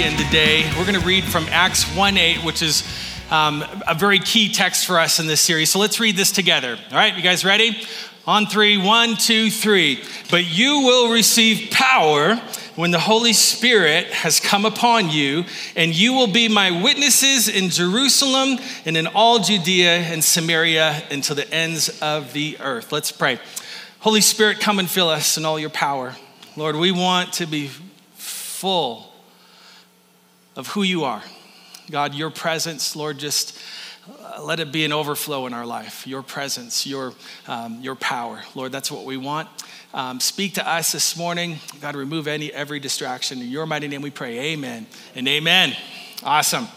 again today. We're going to read from Acts 1 8, which is um, a very key text for us in this series. So let's read this together. All right, you guys ready? On three, one, two, three. But you will receive power when the Holy Spirit has come upon you, and you will be my witnesses in Jerusalem and in all Judea and Samaria until the ends of the earth. Let's pray. Holy Spirit, come and fill us in all your power. Lord, we want to be full of who you are. God, your presence, Lord, just uh, let it be an overflow in our life. Your presence, your, um, your power. Lord, that's what we want. Um, speak to us this morning. God, remove any every distraction. In your mighty name we pray. Amen and amen. Awesome.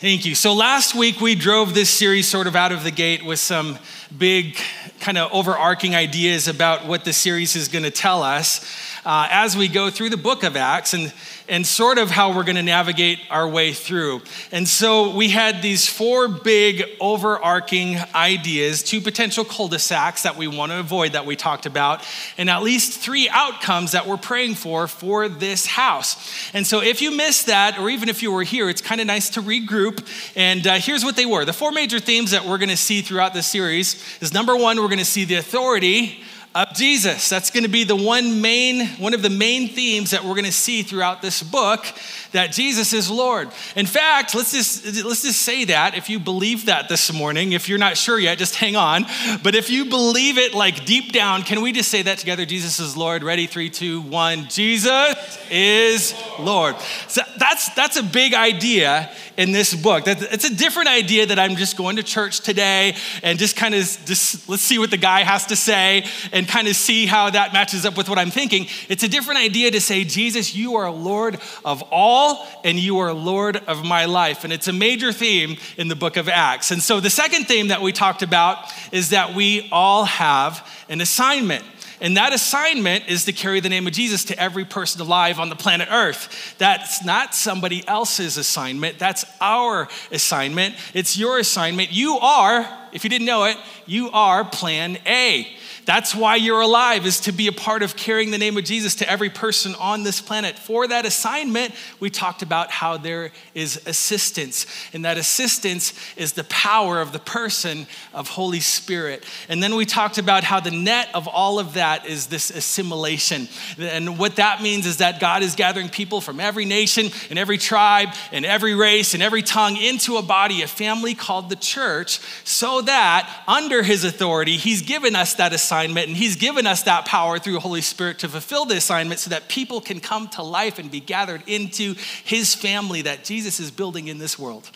Thank you. So last week we drove this series sort of out of the gate with some big kind of overarching ideas about what the series is going to tell us uh, as we go through the book of Acts and, and sort of how we're going to navigate our way through. And so we had these four big overarching ideas, two potential cul de sacs that we want to avoid that we talked about, and at least three outcomes that we're praying for for this house. And so if you missed that, or even if you were here, it's kind of nice to regroup. And uh, here's what they were the four major themes that we're going to see throughout this series is number one, we're going to see the authority of Jesus. That's going to be the one main one of the main themes that we're going to see throughout this book that Jesus is Lord. In fact, let's just let's just say that if you believe that this morning, if you're not sure yet, just hang on. But if you believe it like deep down, can we just say that together? Jesus is Lord. Ready? Three, two, one. Jesus is Lord. So that's that's a big idea in this book. That it's a different idea that I'm just going to church today and just kind of just let's see what the guy has to say and kind of see how that matches up with what I'm thinking. It's a different idea to say, Jesus, you are Lord of all and you are Lord of my life. And it's a major theme in the book of Acts. And so the second theme that we talked about is that we all have an assignment. And that assignment is to carry the name of Jesus to every person alive on the planet Earth. That's not somebody else's assignment, that's our assignment. It's your assignment. You are, if you didn't know it, you are plan A. That's why you're alive, is to be a part of carrying the name of Jesus to every person on this planet. For that assignment, we talked about how there is assistance. And that assistance is the power of the person of Holy Spirit. And then we talked about how the net of all of that is this assimilation. And what that means is that God is gathering people from every nation and every tribe and every race and every tongue into a body, a family called the church, so that under his authority, he's given us that assignment assignment, and He's given us that power through the Holy Spirit to fulfill the assignment so that people can come to life and be gathered into His family that Jesus is building in this world.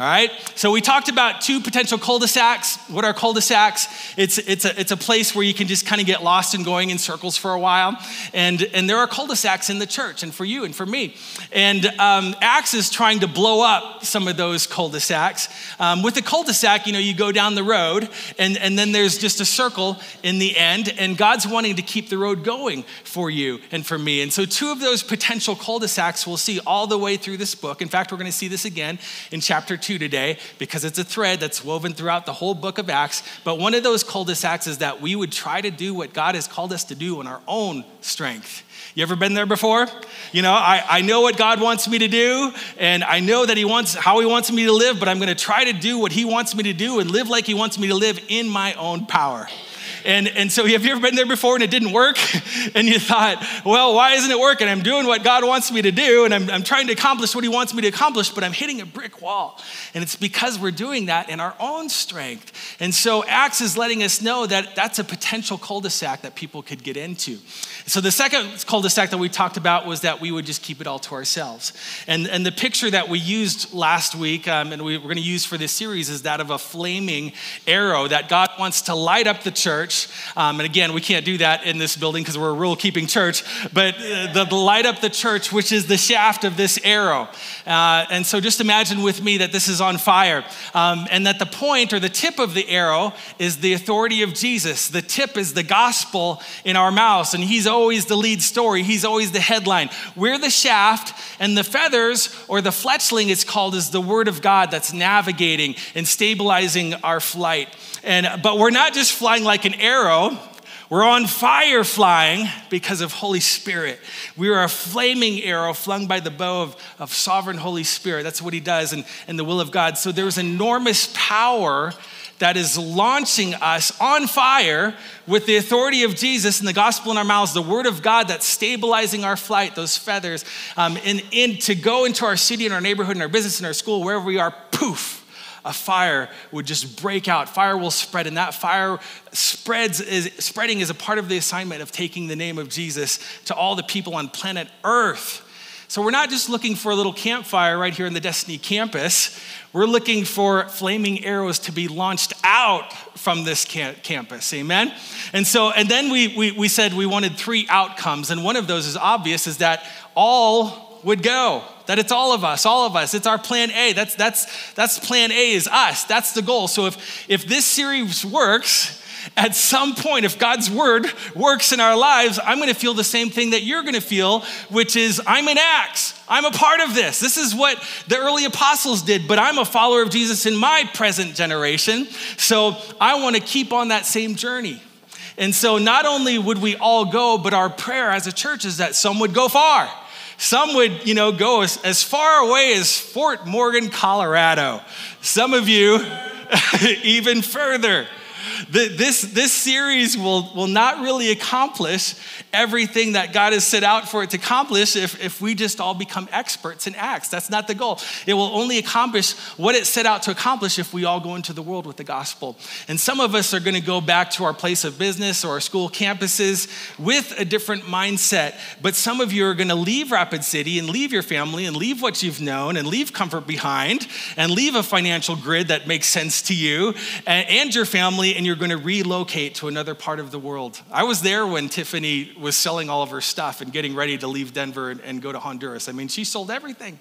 All right. So we talked about two potential cul-de-sacs. What are cul-de-sacs? It's, it's, a, it's a place where you can just kind of get lost and going in circles for a while. And, and there are cul-de-sacs in the church and for you and for me. And um, Acts is trying to blow up some of those cul-de-sacs. Um, with a cul-de-sac, you know, you go down the road and, and then there's just a circle in the end. And God's wanting to keep the road going for you and for me. And so two of those potential cul-de-sacs we'll see all the way through this book. In fact, we're going to see this again in chapter 2 today because it's a thread that's woven throughout the whole book of Acts. But one of those cul-de-sacs is that we would try to do what God has called us to do in our own strength. You ever been there before? You know, I, I know what God wants me to do, and I know that He wants how He wants me to live, but I'm gonna try to do what He wants me to do and live like He wants me to live in my own power. And, and so, have you ever been there before and it didn't work? And you thought, well, why isn't it working? I'm doing what God wants me to do and I'm, I'm trying to accomplish what He wants me to accomplish, but I'm hitting a brick wall. And it's because we're doing that in our own strength. And so, Acts is letting us know that that's a potential cul de sac that people could get into. So, the second cul de sac that we talked about was that we would just keep it all to ourselves. And, and the picture that we used last week um, and we, we're going to use for this series is that of a flaming arrow that God wants to light up the church. Um, and again, we can't do that in this building because we're a rule keeping church, but uh, the, the, light up the church, which is the shaft of this arrow. Uh, and so just imagine with me that this is on fire um, and that the point or the tip of the arrow is the authority of Jesus. The tip is the gospel in our mouths, and he's always the lead story, he's always the headline. We're the shaft, and the feathers or the fletching, it's called, is the word of God that's navigating and stabilizing our flight. And, but we're not just flying like an arrow, We're on fire flying because of Holy Spirit. We are a flaming arrow flung by the bow of, of sovereign Holy Spirit. That's what he does and, and the will of God. So there's enormous power that is launching us on fire with the authority of Jesus and the gospel in our mouths, the word of God that's stabilizing our flight, those feathers, um, and, and to go into our city and our neighborhood and our business and our school, wherever we are, poof, a fire would just break out. Fire will spread, and that fire spreads is spreading is a part of the assignment of taking the name of Jesus to all the people on planet Earth. So we're not just looking for a little campfire right here in the Destiny campus. We're looking for flaming arrows to be launched out from this campus. Amen? And so, and then we, we, we said we wanted three outcomes. And one of those is obvious is that all would go that it's all of us, all of us. It's our plan A. That's, that's, that's plan A is us. That's the goal. So if, if this series works, at some point, if God's word works in our lives, I'm to feel the same thing that you're to feel, which is I'm an Acts. I'm a part of this. This is what the early apostles did, but I'm a follower of Jesus in my present generation. So I want to keep on that same journey. And so not only would we all go, but our prayer as a church is that some would go far. Some would, you know, go as, as far away as Fort Morgan, Colorado. Some of you even further. This, this series will, will not really accomplish everything that God has set out for it to accomplish if, if we just all become experts in Acts. That's not the goal. It will only accomplish what it set out to accomplish if we all go into the world with the gospel. And some of us are going to go back to our place of business or our school campuses with a different mindset. But some of you are going to leave Rapid City and leave your family and leave what you've known and leave comfort behind and leave a financial grid that makes sense to you and, and your family, and you're going to relocate to another part of the world. I was there when Tiffany was selling all of her stuff and getting ready to leave Denver and, and go to Honduras. I mean, she sold everything.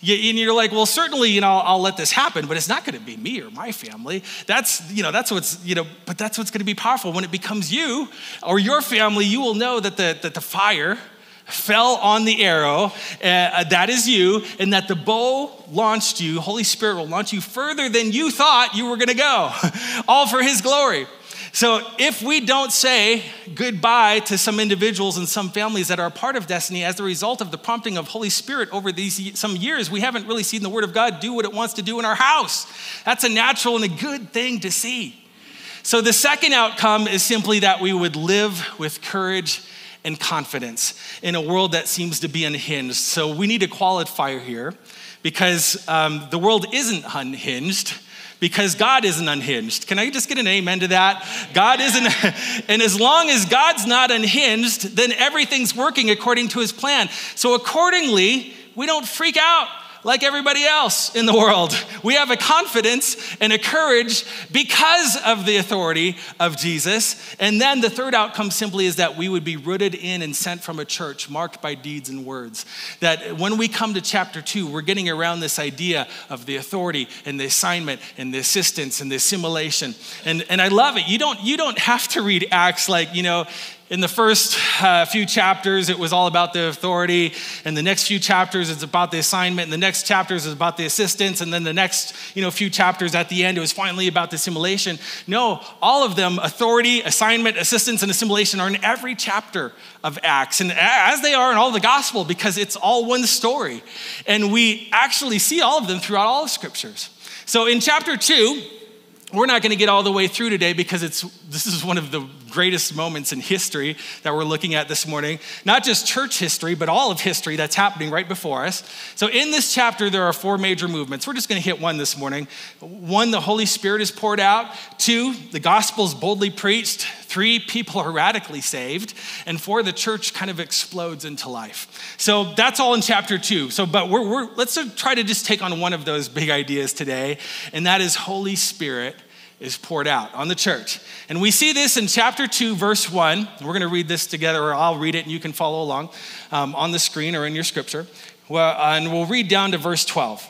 and you're like, well, certainly, you know, I'll, I'll let this happen, but it's not going to be me or my family. That's, you know, that's what's, you know, but that's what's going to be powerful. When it becomes you or your family, you will know that the, that the fire fell on the arrow, uh, that is you, and that the bow launched you, Holy Spirit will launch you further than you thought you were to go, all for His glory. So, if we don't say goodbye to some individuals and some families that are part of destiny as a result of the prompting of Holy Spirit over these some years, we haven't really seen the Word of God do what it wants to do in our house. That's a natural and a good thing to see. So, the second outcome is simply that we would live with courage and confidence in a world that seems to be unhinged. So, we need a qualifier here because um, the world isn't unhinged because God isn't unhinged. Can I just get an amen to that? God isn't, and as long as God's not unhinged, then everything's working according to his plan. So accordingly, we don't freak out like everybody else in the world. We have a confidence and a courage because of the authority of Jesus. And then the third outcome simply is that we would be rooted in and sent from a church marked by deeds and words. That when we come to chapter two, we're getting around this idea of the authority and the assignment and the assistance and the assimilation. And, and I love it. You don't, you don't have to read Acts like, you know, in the first uh, few chapters, it was all about the authority. And the next few chapters, it's about the assignment. And the next chapters is about the assistance. And then the next, you know, few chapters at the end, it was finally about the assimilation. No, all of them, authority, assignment, assistance, and assimilation are in every chapter of Acts. And as they are in all the gospel, because it's all one story. And we actually see all of them throughout all the scriptures. So in chapter two, we're not going to get all the way through today because it's this is one of the greatest moments in history that we're looking at this morning. Not just church history but all of history that's happening right before us. So in this chapter there are four major movements. We're just going to hit one this morning. One the holy spirit is poured out. Two the gospel is boldly preached. Three people are radically saved. And four the church kind of explodes into life. So that's all in chapter two. So but we're, we're let's try to just take on one of those big ideas today and that is holy spirit is poured out on the church. And we see this in chapter 2, verse 1. We're going to read this together, or I'll read it and you can follow along um, on the screen or in your scripture. Well, and we'll read down to verse 12.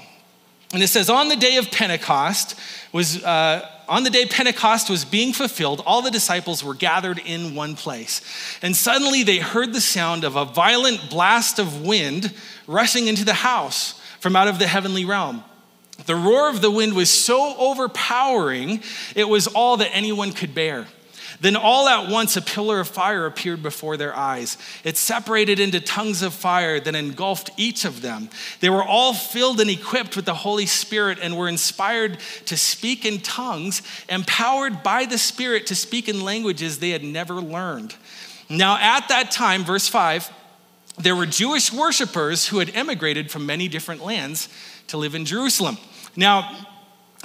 And it says, On the day of Pentecost, was uh, on the day Pentecost was being fulfilled, all the disciples were gathered in one place. And suddenly they heard the sound of a violent blast of wind rushing into the house from out of the heavenly realm. The roar of the wind was so overpowering, it was all that anyone could bear. Then all at once a pillar of fire appeared before their eyes. It separated into tongues of fire that engulfed each of them. They were all filled and equipped with the Holy Spirit and were inspired to speak in tongues, empowered by the Spirit to speak in languages they had never learned. Now, at that time, verse 5, there were Jewish worshipers who had emigrated from many different lands to live in Jerusalem. Now,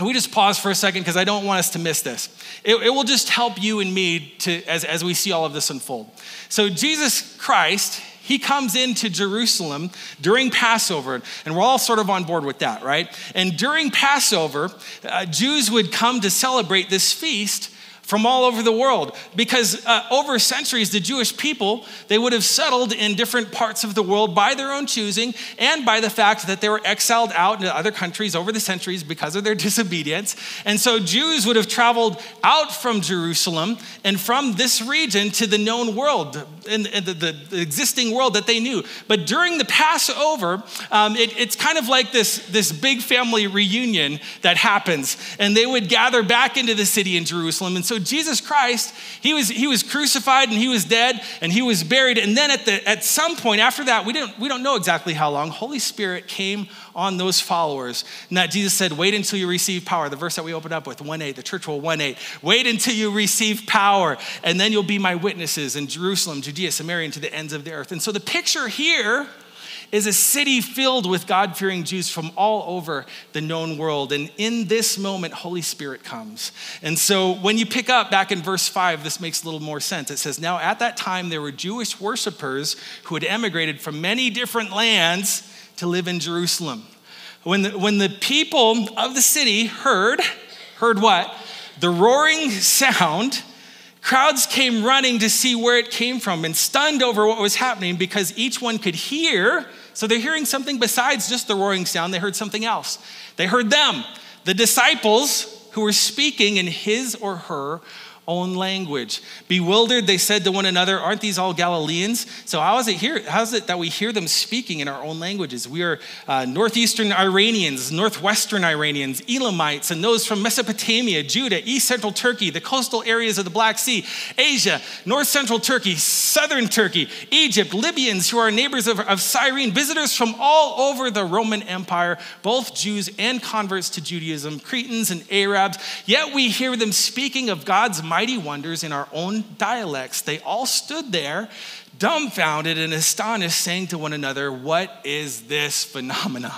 we just pause for a second because I don't want us to miss this. It, it, will just help you and me to, as, as we see all of this unfold. So, Jesus Christ, he comes into Jerusalem during Passover, and we're all sort of on board with that, right? And during Passover, uh, Jews would come to celebrate this feast from all over the world. Because uh, over centuries the jewish people they would have settled in different parts of the world by their own choosing and by the fact that they were exiled out into other countries over the centuries because of their disobedience. And so jews would have traveled out from jerusalem and from this region to the known world in the, the, the, existing world that they knew. But during the passover um, it, it's kind of like this, this big family reunion that happens. And they would gather back into the city in jerusalem. And so Jesus Christ, he was, he was crucified and he was dead and he was buried. And then at, the, at some point after that, we, didn't, we don't know exactly how long, Holy Spirit came on those followers. And that Jesus said, wait until you receive power. The verse that we opened up with, 1 8, the church will 1 8. Wait until you receive power, and then you'll be my witnesses in Jerusalem, Judea, Samaria, and to the ends of the earth. And so the picture here is a city filled with God fearing Jews from all over the known world. And in this moment, Holy Spirit comes. And so when you pick up back in verse 5, this makes a little more sense. It says, Now at that time, there were Jewish worshipers who had emigrated from many different lands to live in Jerusalem. When the, when the people of the city heard, heard what? The roaring sound Crowds came running to see where it came from and stunned over what was happening because each one could hear so they're hearing something besides just the roaring sound, they heard something else. They heard them, the disciples who were speaking in his or her own language. Bewildered, they said to one another, Aren't these all Galileans? So, how is it here? How is it that we hear them speaking in our own languages? We are uh, northeastern Iranians, northwestern Iranians, Elamites, and those from Mesopotamia, Judah, east central Turkey, the coastal areas of the Black Sea, Asia, north central Turkey, southern Turkey, Egypt, Libyans who are neighbors of, of Cyrene, visitors from all over the Roman Empire, both Jews and converts to Judaism, Cretans and Arabs. Yet we hear them speaking of God's mighty wonders in our own dialects. They all stood there, dumbfounded and astonished, saying to one another, What is this phenomena?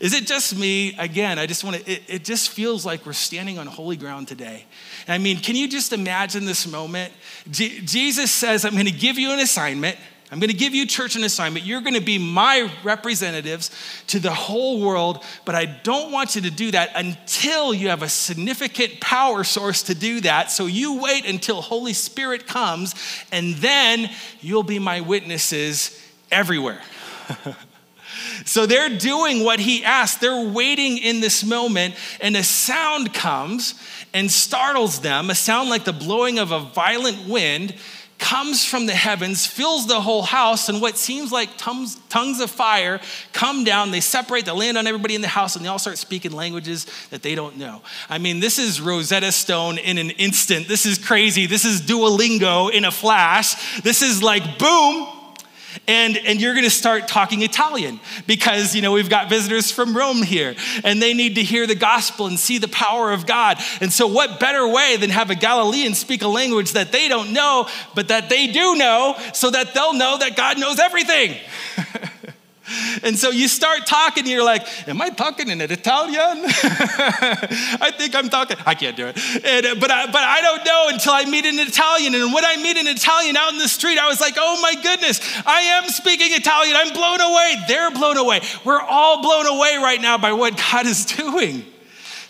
Is it just me? Again, I just want to, it, it, just feels like we're standing on holy ground today. I mean, can you just imagine this moment? G- Jesus says, I'm going to give you an assignment. I'm going to give you, church, an assignment. You're going to be my representatives to the whole world, but I don't want you to do that until you have a significant power source to do that. So you wait until Holy Spirit comes, and then you'll be my witnesses everywhere. so they're doing what he asked. They're waiting in this moment, and a sound comes and startles them a sound like the blowing of a violent wind comes from the heavens, fills the whole house, and what seems like tongues, tongues of fire come down. They separate, they land on everybody in the house, and they all start speaking languages that they don't know. I mean, this is Rosetta Stone in an instant. This is crazy. This is Duolingo in a flash. This is like, boom, and, and you're going to start talking Italian because, you know, we've got visitors from Rome here and they need to hear the gospel and see the power of God. And so, what better way than have a Galilean speak a language that they don't know, but that they do know so that they'll know that God knows everything? And so you start talking, you're like, Am I talking in Italian? I think I'm talking, I can't do it. And, but, I, but I don't know until I meet an Italian. And when I meet an Italian out in the street, I was like, Oh my goodness, I am speaking Italian. I'm blown away. They're blown away. We're all blown away right now by what God is doing.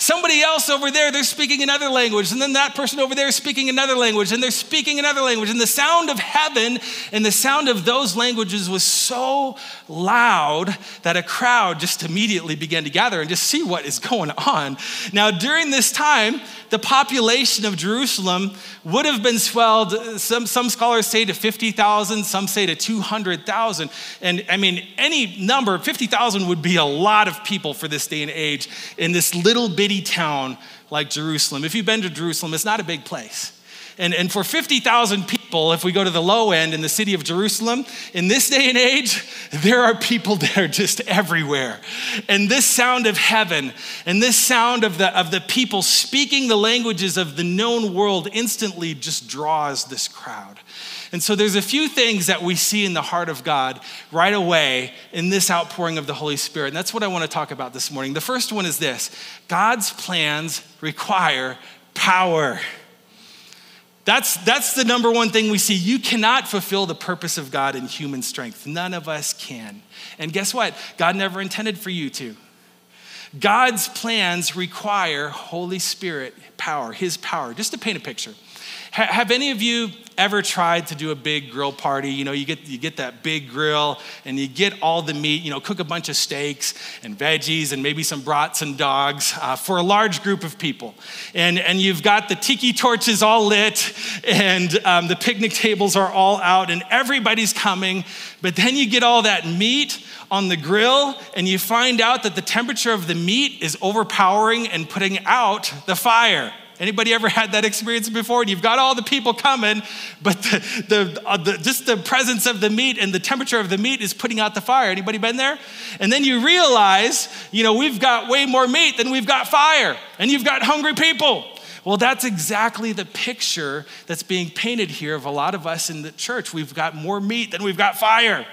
Somebody else over there, they're speaking another language. And then that person over there is speaking another language. And they're speaking another language. And the sound of heaven and the sound of those languages was so loud that a crowd just immediately began to gather and just see what is going on. Now, during this time, the population of Jerusalem would have been swelled, some, some scholars say to 50,000, some say to 200,000. And I mean, any number, 50,000 would be a lot of people for this day and age in this little bitty town like Jerusalem. If you've been to Jerusalem, it's not a big place. And, and for 50,000 people, if we go to the low end in the city of Jerusalem, in this day and age, there are people there just everywhere. And this sound of heaven and this sound of the, of the people speaking the languages of the known world instantly just draws this crowd. And so there's a few things that we see in the heart of God right away in this outpouring of the Holy Spirit. And that's what I want to talk about this morning. The first one is this God's plans require power. That's, that's the number one thing we see. You cannot fulfill the purpose of God in human strength. None of us can. And guess what? God never intended for you to. God's plans require Holy Spirit power, His power. Just to paint a picture, have any of you ever tried to do a big grill party? You know, you get, you get that big grill and you get all the meat, you know, cook a bunch of steaks and veggies and maybe some brats and dogs uh, for a large group of people. And, and you've got the tiki torches all lit and um, the picnic tables are all out and everybody's coming. But then you get all that meat on the grill and you find out that the temperature of the meat is overpowering and putting out the fire. Anybody ever had that experience before? And you've got all the people coming, but the, the, uh, the, just the presence of the meat and the temperature of the meat is putting out the fire. Anybody been there? And then you realize, you know, we've got way more meat than we've got fire, and you've got hungry people. Well, that's exactly the picture that's being painted here of a lot of us in the church. We've got more meat than we've got fire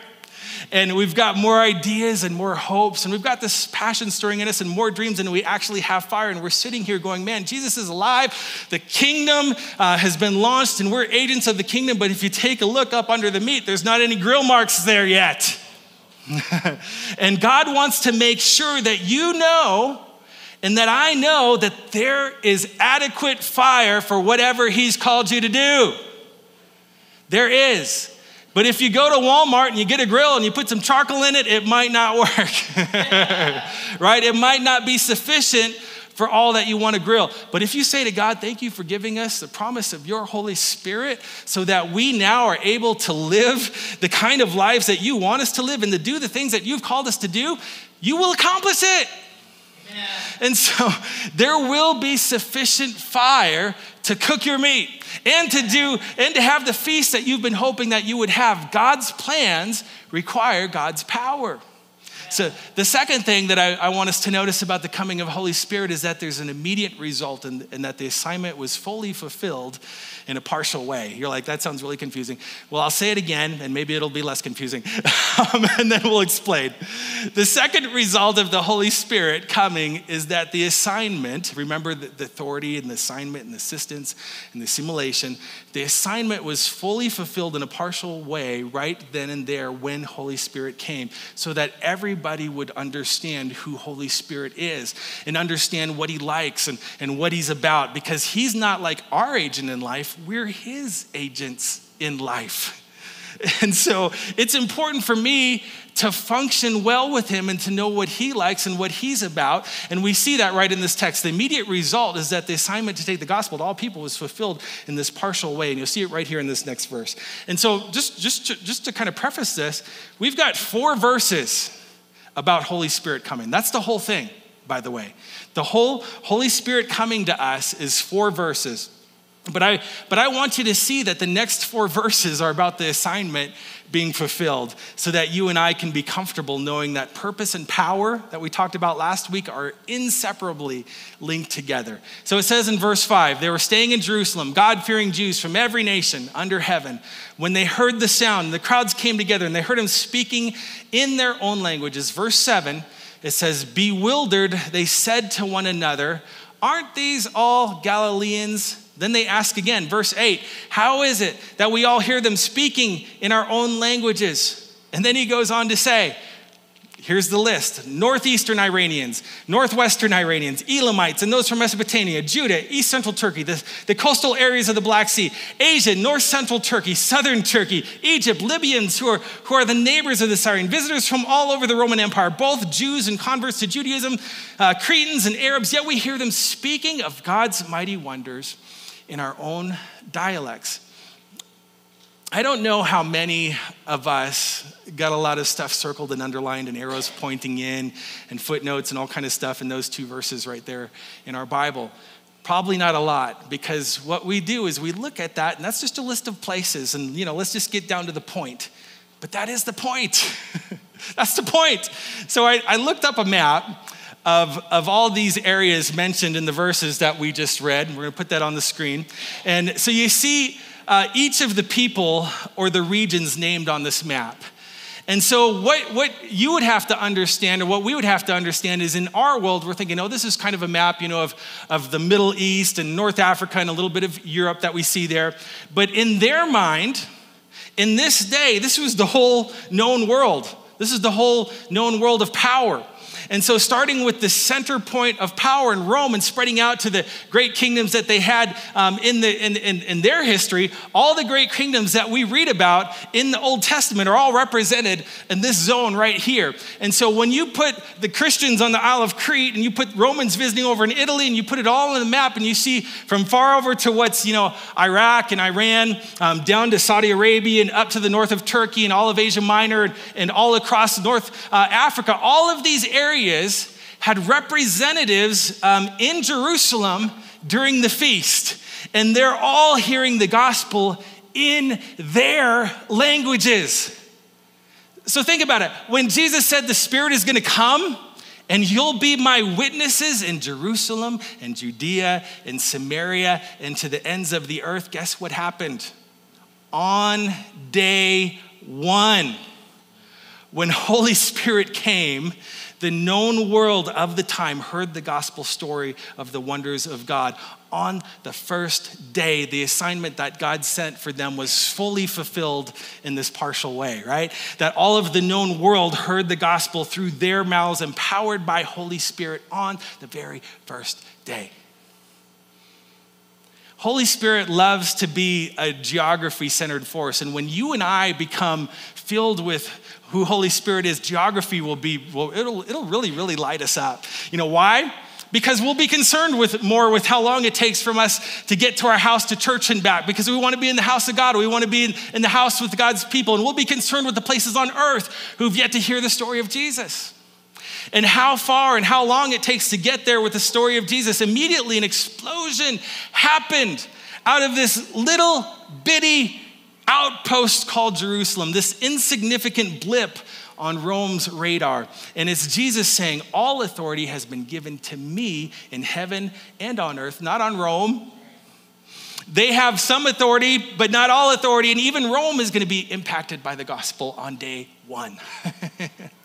and we've got more ideas and more hopes, and we've got this passion stirring in us and more dreams, and we actually have fire. And we're sitting here going, Man, Jesus is alive. The kingdom uh, has been launched, and we're agents of the kingdom. But if you take a look up under the meat, there's not any grill marks there yet. and God wants to make sure that you know and that I know that there is adequate fire for whatever He's called you to do. There is. But if you go to Walmart and you get a grill and you put some charcoal in it, it might not work. right? It might not be sufficient for all that you want to grill. But if you say to God, Thank you for giving us the promise of your Holy Spirit so that we now are able to live the kind of lives that you want us to live and to do the things that you've called us to do, you will accomplish it. And so there will be sufficient fire to cook your meat and to do and to have the feast that you've been hoping that you would have. God's plans require God's power. So, the second thing that I, I, want us to notice about the coming of Holy Spirit is that there's an immediate result and, and that the assignment was fully fulfilled in a partial way. You're like, that sounds really confusing. Well, I'll say it again, and maybe it'll be less confusing, um, and then we'll explain. The second result of the Holy Spirit coming is that the assignment, remember the, the authority and the assignment and the assistance and the simulation, the assignment was fully fulfilled in a partial way right then and there when Holy Spirit came, so that everybody would understand who Holy Spirit is and understand what he likes and, and what he's about, because he's not like our agent in life, we're his agents in life. And so it's important for me to function well with him and to know what he likes and what he's about. And we see that right in this text. The immediate result is that the assignment to take the gospel to all people was fulfilled in this partial way. And you'll see it right here in this next verse. And so just, just, to, just to kind of preface this, we've got four verses about Holy Spirit coming. That's the whole thing, by the way. The whole Holy Spirit coming to us is four verses. But I, but I want you to see that the next four verses are about the assignment being fulfilled so that you and I can be comfortable knowing that purpose and power that we talked about last week are inseparably linked together. So it says in verse 5 they were staying in Jerusalem, God fearing Jews from every nation under heaven. When they heard the sound, the crowds came together and they heard him speaking in their own languages. Verse 7 it says, Bewildered, they said to one another, Aren't these all Galileans? Then they ask again, verse 8, how is it that we all hear them speaking in our own languages? And then he goes on to say, here's the list Northeastern Iranians, Northwestern Iranians, Elamites, and those from Mesopotamia, Judah, East Central Turkey, the, the coastal areas of the Black Sea, Asia, North Central Turkey, Southern Turkey, Egypt, Libyans who are, who are the neighbors of the Cyrene, visitors from all over the Roman Empire, both Jews and converts to Judaism, uh, Cretans and Arabs, yet we hear them speaking of God's mighty wonders in our own dialects. I don't know how many of us got a lot of stuff circled and underlined and arrows pointing in and footnotes and all kind of stuff in those two verses right there in our Bible. Probably not a lot because what we do is we look at that and that's just a list of places and you know, let's just get down to the point. But that is the point. that's the point. So I, I looked up a map of, of all these areas mentioned in the verses that we just read. We're going to put that on the screen. And so you see uh, each of the people or the regions named on this map. And so, what, what you would have to understand, or what we would have to understand, is in our world, we're thinking, oh, this is kind of a map, you know, of, of the Middle East and North Africa and a little bit of Europe that we see there. But in their mind, in this day, this was the whole known world. This is the whole known world of power. And so, starting with the center point of power in Rome and spreading out to the great kingdoms that they had um, in, the, in, in, in their history, all the great kingdoms that we read about in the Old Testament are all represented in this zone right here. And so, when you put the Cretans on the Isle of Crete and you put Romans visiting over in Italy and you put it all on the map and you see from far over to what's, you know, Iraq and Iran, um, down to Saudi Arabia and up to the north of Turkey and all of Asia Minor and, and all across North uh, Africa, all of these areas areas had representatives um, in Jerusalem during the feast, and they're all hearing the gospel in their languages. So think about it. When Jesus said the Spirit is gonna come, and you'll be my witnesses in Jerusalem and Judea and Samaria and to the ends of the earth. Guess what happened? On day one, when Holy Spirit came, the known world of the time heard the gospel story of the wonders of God. On the first day, the assignment that God sent for them was fully fulfilled in this partial way, right? That all of the known world heard the gospel through their mouths, empowered by Holy Spirit on the very first day. Holy Spirit loves to be a geography centered force. And when you and I become filled with who Holy Spirit is, geography will be, well, it'll, it'll really, really light us up. You know why? Because we'll be concerned with more with how long it takes from us to get to our house to church and back because we want to be in the house of God. We want to be in, in the house with God's people. And we'll be concerned with the places on earth who've yet to hear the story of Jesus. And how far and how long it takes to get there with the story of Jesus. Immediately, an explosion happened out of this little bitty outpost called Jerusalem, this insignificant blip on Rome's radar. And it's Jesus saying, All authority has been given to me in heaven and on earth, not on Rome. They have some authority, but not all authority. And even Rome is going to be impacted by the gospel on day one.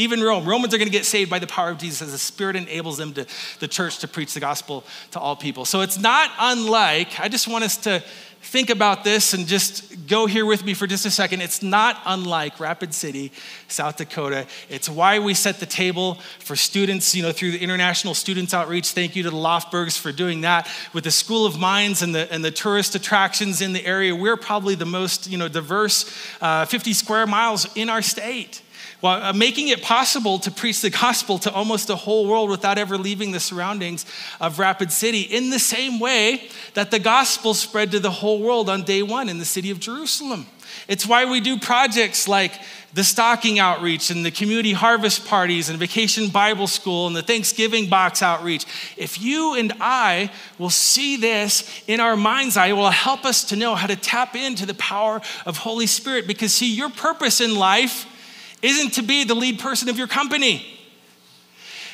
even Rome, Romans are going to get saved by the power of Jesus as the Spirit enables them to the church to preach the gospel to all people. So it's not unlike, I just want us to think about this and just go here with me for just a second. It's not unlike Rapid City, South Dakota. It's why we set the table for students, you know, through the International Students Outreach. Thank you to the Lofbergs for doing that. With the School of Mines and the, and the tourist attractions in the area, we're probably the most, you know, diverse uh, 50 square miles in our state while uh, making it possible to preach the gospel to almost the whole world without ever leaving the surroundings of Rapid City, in the same way that the gospel spread to the whole world on day one in the city of Jerusalem. It's why we do projects like the stocking outreach and the community harvest parties and vacation Bible school and the Thanksgiving box outreach. If you and I will see this in our mind's eye, it will help us to know how to tap into the power of Holy Spirit. Because, see, your purpose in life isn't to be the lead person of your company.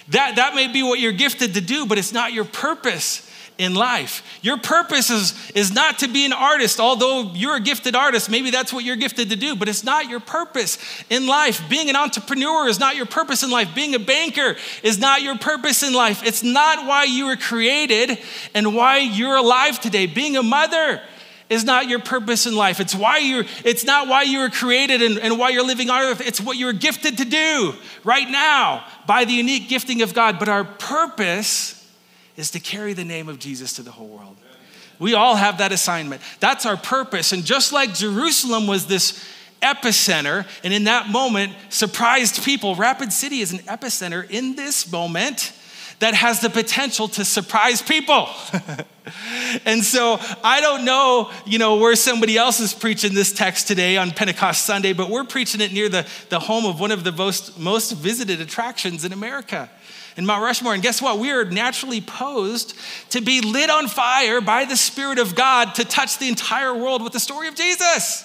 That, that may be what you're gifted to do, but it's not your purpose in life. Your purpose is, is not to be an artist, although you're a gifted artist. Maybe that's what you're gifted to do, but it's not your purpose in life. Being an entrepreneur is not your purpose in life. Being a banker is not your purpose in life. It's not why you were created and why you're alive today. Being a mother is not your purpose in life. It's why you're, it's not why you were created and, and why you're living on earth. It's what you were gifted to do right now by the unique gifting of God. But our purpose is to carry the name of Jesus to the whole world. We all have that assignment. That's our purpose. And just like Jerusalem was this epicenter, and in that moment surprised people, Rapid City is an epicenter in this moment that has the potential to surprise people. and so I don't know, you know, where somebody else is preaching this text today on Pentecost Sunday, but we're preaching it near the, the home of one of the most, most visited attractions in America. in Mount Rushmore. And guess what? We are naturally posed to be lit on fire by the Spirit of God to touch the entire world with the story of Jesus.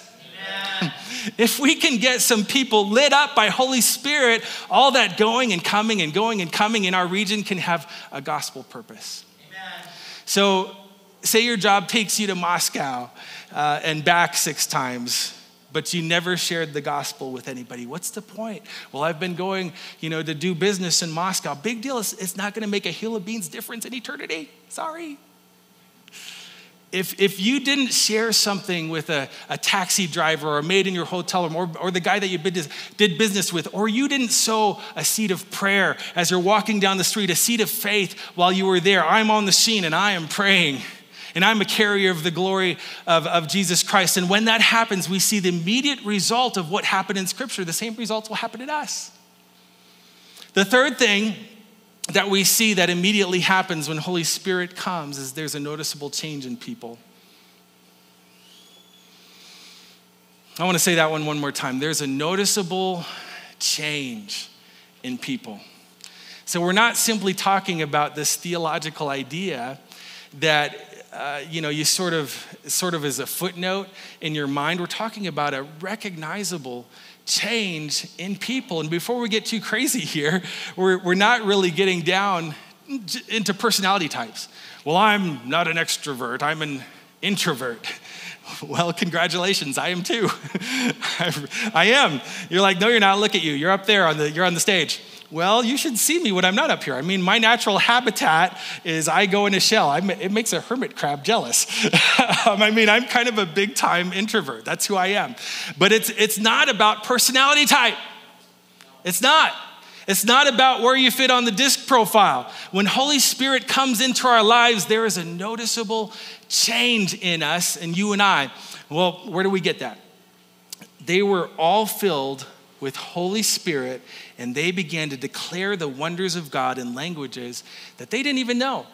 If we can get some people lit up by Holy Spirit, all that going and coming and going and coming in our region can have a gospel purpose. Amen. So, say your job takes you to Moscow uh, and back six times but you never shared the gospel with anybody. What's the point? Well, I've been going, you know, to do business in Moscow. Big deal. It's, it's not going to make a hill of beans difference in eternity. Sorry. If, if you didn't share something with a, a taxi driver or a maid in your hotel room or, or the guy that you did business with, or you didn't sow a seed of prayer as you're walking down the street, a seed of faith while you were there, I'm on the scene and I am praying and I'm a carrier of the glory of, of Jesus Christ. And when that happens, we see the immediate result of what happened in Scripture. The same results will happen in us. The third thing that we see that immediately happens when Holy Spirit comes is there's a noticeable change in people. I want to say that one one more time. There's a noticeable change in people. So we're not simply talking about this theological idea that uh, you know, you sort of, sort of as a footnote in your mind, we're talking about a recognizable change in people. And before we get too crazy here, we're, we're not really getting down into personality types. Well, I'm not an extrovert, I'm an introvert. Well, congratulations, I am too. I am. You're like, no, you're not. Look at you. You're up there on the, you're on the stage. Well, you should see me when I'm not up here. I mean, my natural habitat is I go in a shell. I'm, it makes a hermit crab jealous. um, I mean, I'm kind of a big time introvert. That's who I am. But it's, it's not about personality type. It's not. It's not about where you fit on the DISC profile. When Holy Spirit comes into our lives, there is a noticeable change in us and you and I. Well, where do we get that? They were all filled with Holy Spirit and they began to declare the wonders of God in languages that they didn't even know.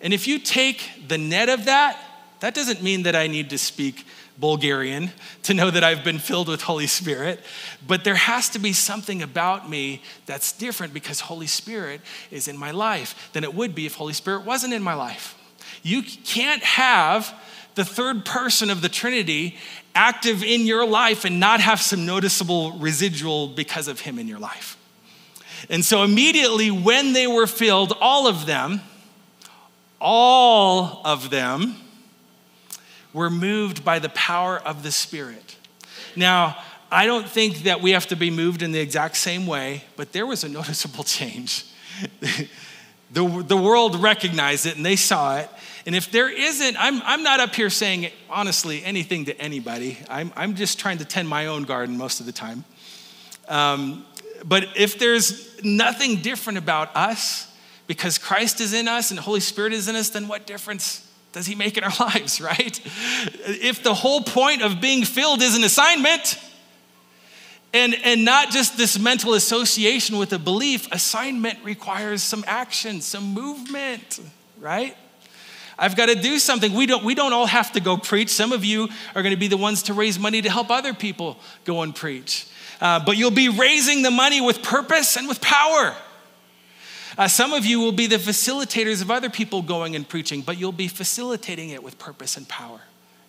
And if you take the net of that, that doesn't mean that I need to speak Bulgarian to know that I've been filled with Holy Spirit, but there has to be something about me that's different because Holy Spirit is in my life than it would be if Holy Spirit wasn't in my life. You can't have the third person of the Trinity active in your life and not have some noticeable residual because of him in your life. And so immediately when they were filled, all of them, all of them were moved by the power of the Spirit. Now, I don't think that we have to be moved in the exact same way, but there was a noticeable change. the, the world recognized it and they saw it. And if there isn't, I'm, I'm not up here saying, honestly, anything to anybody. I'm, I'm just trying to tend my own garden most of the time. Um, but if there's nothing different about us because Christ is in us and the Holy Spirit is in us, then what difference does He make in our lives, right? If the whole point of being filled is an assignment, and, and not just this mental association with a belief, assignment requires some action, some movement, right? I've got to do something. We don't, we don't all have to go preach. Some of you are going to be the ones to raise money to help other people go and preach. Uh, but you'll be raising the money with purpose and with power. Uh, some of you will be the facilitators of other people going and preaching, but you'll be facilitating it with purpose and power.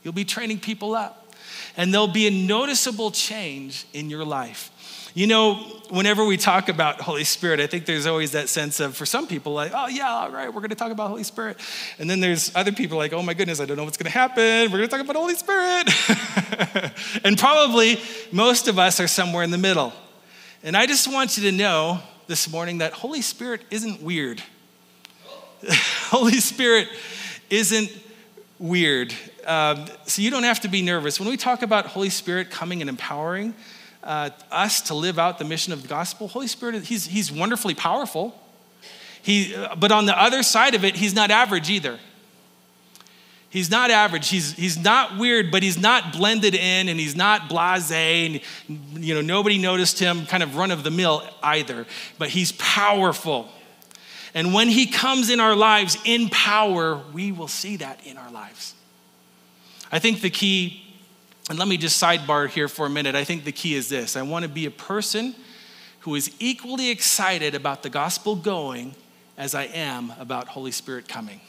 You'll be training people up, and there'll be a noticeable change in your life. You know, whenever we talk about Holy Spirit, I think there's always that sense of, for some people, like, oh, yeah, all right, we're going to talk about Holy Spirit. And then there's other people like, oh my goodness, I don't know what's going to happen. We're going to talk about Holy Spirit. and probably most of us are somewhere in the middle. And I just want you to know this morning that Holy Spirit isn't weird. Holy Spirit isn't weird. Um, so you don't have to be nervous. When we talk about Holy Spirit coming and empowering, uh, us to live out the mission of the gospel, Holy Spirit, he's, he's wonderfully powerful. He, uh, but on the other side of it, he's not average either. He's not average. He's, he's not weird, but he's not blended in and he's not blase and you know nobody noticed him kind of run of the mill either. But he's powerful. And when he comes in our lives in power, we will see that in our lives. I think the key and let me just sidebar here for a minute. I think the key is this I want to be a person who is equally excited about the gospel going as I am about Holy Spirit coming.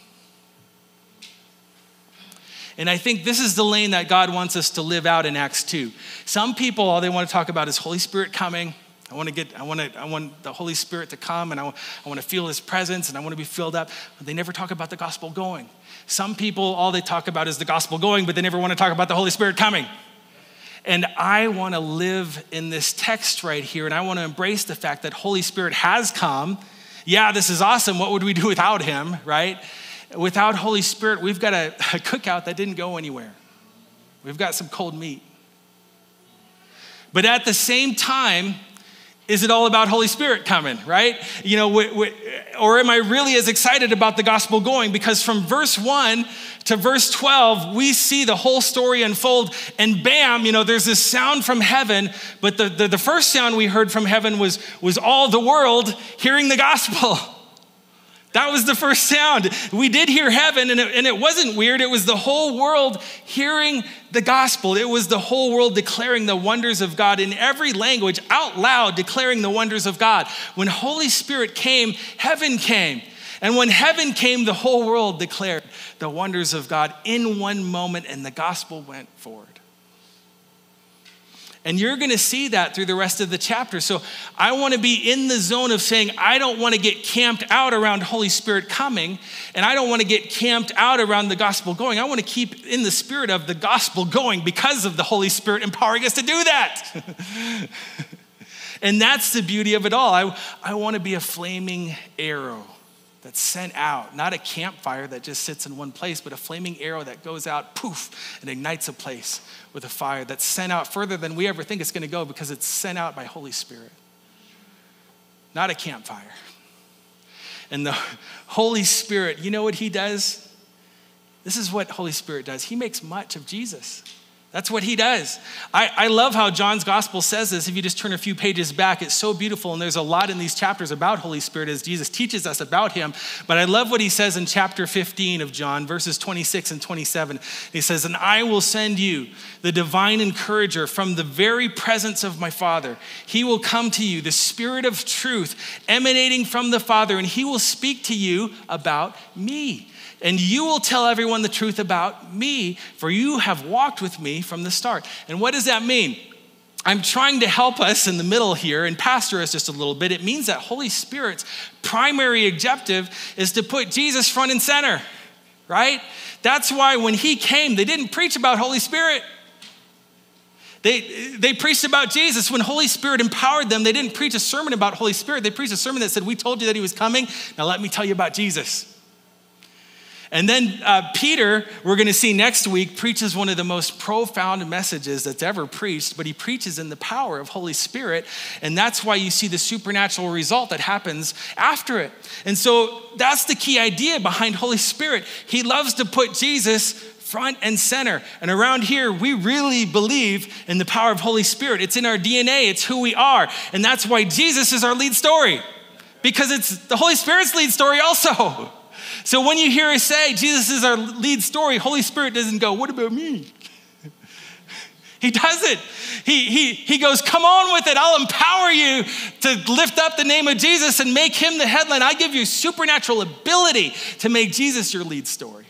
And I think this is the lane that God wants us to live out in Acts 2. Some people, all they want to talk about is Holy Spirit coming. I want to get, I want to, I want the Holy Spirit to come and I, I want to feel his presence and I want to be filled up. But they never talk about the gospel going. Some people, all they talk about is the gospel going, but they never want to talk about the Holy Spirit coming. And I want to live in this text right here, and I want to embrace the fact that Holy Spirit has come. Yeah, this is awesome. What would we do without him, right? Without Holy Spirit, we've got a, a cookout that didn't go anywhere. We've got some cold meat. But at the same time, is it all about Holy Spirit coming, right? You know, or am I really as excited about the gospel going? Because from verse 1 to verse 12, we see the whole story unfold, and bam, you know, there's this sound from heaven. But the, the, the first sound we heard from heaven was, was all the world hearing the gospel. That was the first sound. We did hear heaven, and it, and it wasn't weird. It was the whole world hearing the gospel. It was the whole world declaring the wonders of God in every language, out loud, declaring the wonders of God. When Holy Spirit came, heaven came. And when heaven came, the whole world declared the wonders of God in one moment, and the gospel went forward. And you're going to see that through the rest of the chapter. So I want to be in the zone of saying, I don't want to get camped out around Holy Spirit coming, and I don't want to get camped out around the gospel going. I want to keep in the spirit of the gospel going because of the Holy Spirit empowering us to do that. and that's the beauty of it all. I, I want to be a flaming arrow that's sent out, not a campfire that just sits in one place, but a flaming arrow that goes out, poof, and ignites a place with a fire that's sent out further than we ever think it's going to go because it's sent out by Holy Spirit. Not a campfire. And the Holy Spirit, you know what he does? This is what Holy Spirit does. He makes much of Jesus. That's what he does. I, I love how John's gospel says this. If you just turn a few pages back, it's so beautiful. And there's a lot in these chapters about Holy Spirit as Jesus teaches us about him. But I love what he says in chapter 15 of John, verses 26 and 27. He says, And I will send you the divine encourager from the very presence of my Father. He will come to you, the Spirit of truth emanating from the Father, and he will speak to you about me and you will tell everyone the truth about me, for you have walked with me from the start. And what does that mean? I'm trying to help us in the middle here and pastor us just a little bit. It means that Holy Spirit's primary objective is to put Jesus front and center, right? That's why when he came, they didn't preach about Holy Spirit. They, they preached about Jesus. When Holy Spirit empowered them, they didn't preach a sermon about Holy Spirit. They preached a sermon that said, We told you that he was coming. Now let me tell you about Jesus. And then uh, Peter, we're going to see next week, preaches one of the most profound messages that's ever preached, but he preaches in the power of Holy Spirit. And that's why you see the supernatural result that happens after it. And so that's the key idea behind Holy Spirit. He loves to put Jesus front and center. And around here, we really believe in the power of Holy Spirit. It's in our DNA, it's who we are. And that's why Jesus is our lead story, because it's the Holy Spirit's lead story also. So when you hear us say Jesus is our lead story, Holy Spirit doesn't go, What about me? He does it. He, he, he goes, Come on with it. I'll empower you to lift up the name of Jesus and make him the headline. I give you supernatural ability to make Jesus your lead story.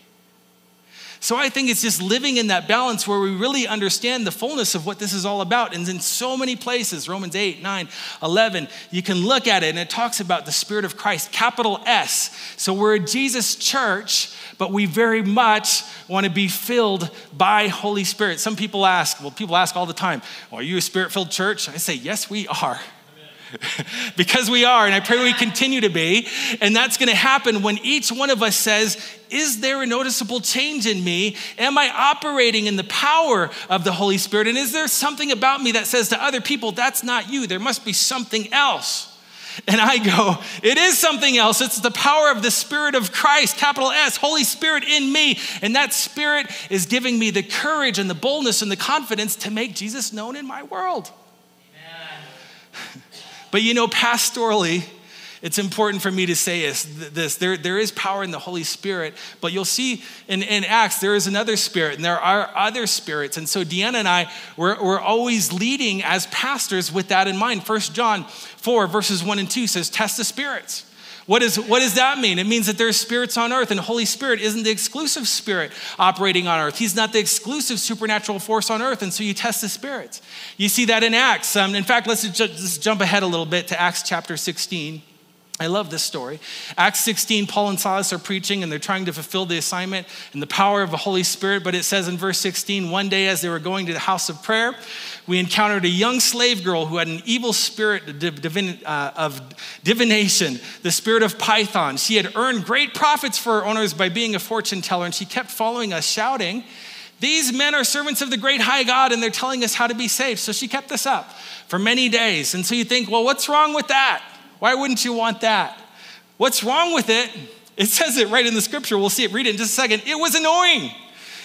So I think it's just living in that balance where we really understand the fullness of what this is all about. And in so many places, Romans 8, 9, 11, you can look at it and it talks about the Spirit of Christ, capital S. So we're a Jesus church, but we very much want to be filled by Holy Spirit. Some people ask, well, people ask all the time, well, are you a spirit filled church? I say, yes, we are. because we are, and I pray we continue to be. And that's going to happen when each one of us says, Is there a noticeable change in me? Am I operating in the power of the Holy Spirit? And is there something about me that says to other people, That's not you? There must be something else. And I go, it is something else. It's the power of the Spirit of Christ, capital S, Holy Spirit in me. And that Spirit is giving me the courage and the boldness and the confidence to make Jesus known in my world. But you know, pastorally, it's important for me to say this. There, there is power in the Holy Spirit, but you'll see in, in Acts, there is another spirit, and there are other spirits. And so Deanna and I, we're, we're always leading as pastors with that in mind. First John 4, verses 1 and 2 says, Test the spirits What, is, what does that mean? It means that there are spirits on earth, and Holy Spirit isn't the exclusive spirit operating on earth. He's not the exclusive supernatural force on earth, and so you test the spirits. You see that in Acts. Um, in fact, let's just, let's jump ahead a little bit to Acts chapter 16. I love this story. Acts 16, Paul and Silas are preaching and they're trying to fulfill the assignment and the power of the Holy Spirit. But it says in verse 16, one day as they were going to the house of prayer, we encountered a young slave girl who had an evil spirit uh, of divination, the spirit of Python. She had earned great profits for her owners by being a fortune teller, and she kept following us, shouting, These men are servants of the great high God, and they're telling us how to be saved. So she kept this up for many days. And so you think, well, what's wrong with that? Why wouldn't you want that? What's wrong with it? It says it right in the scripture. We'll see it, read it in just a second. It was annoying,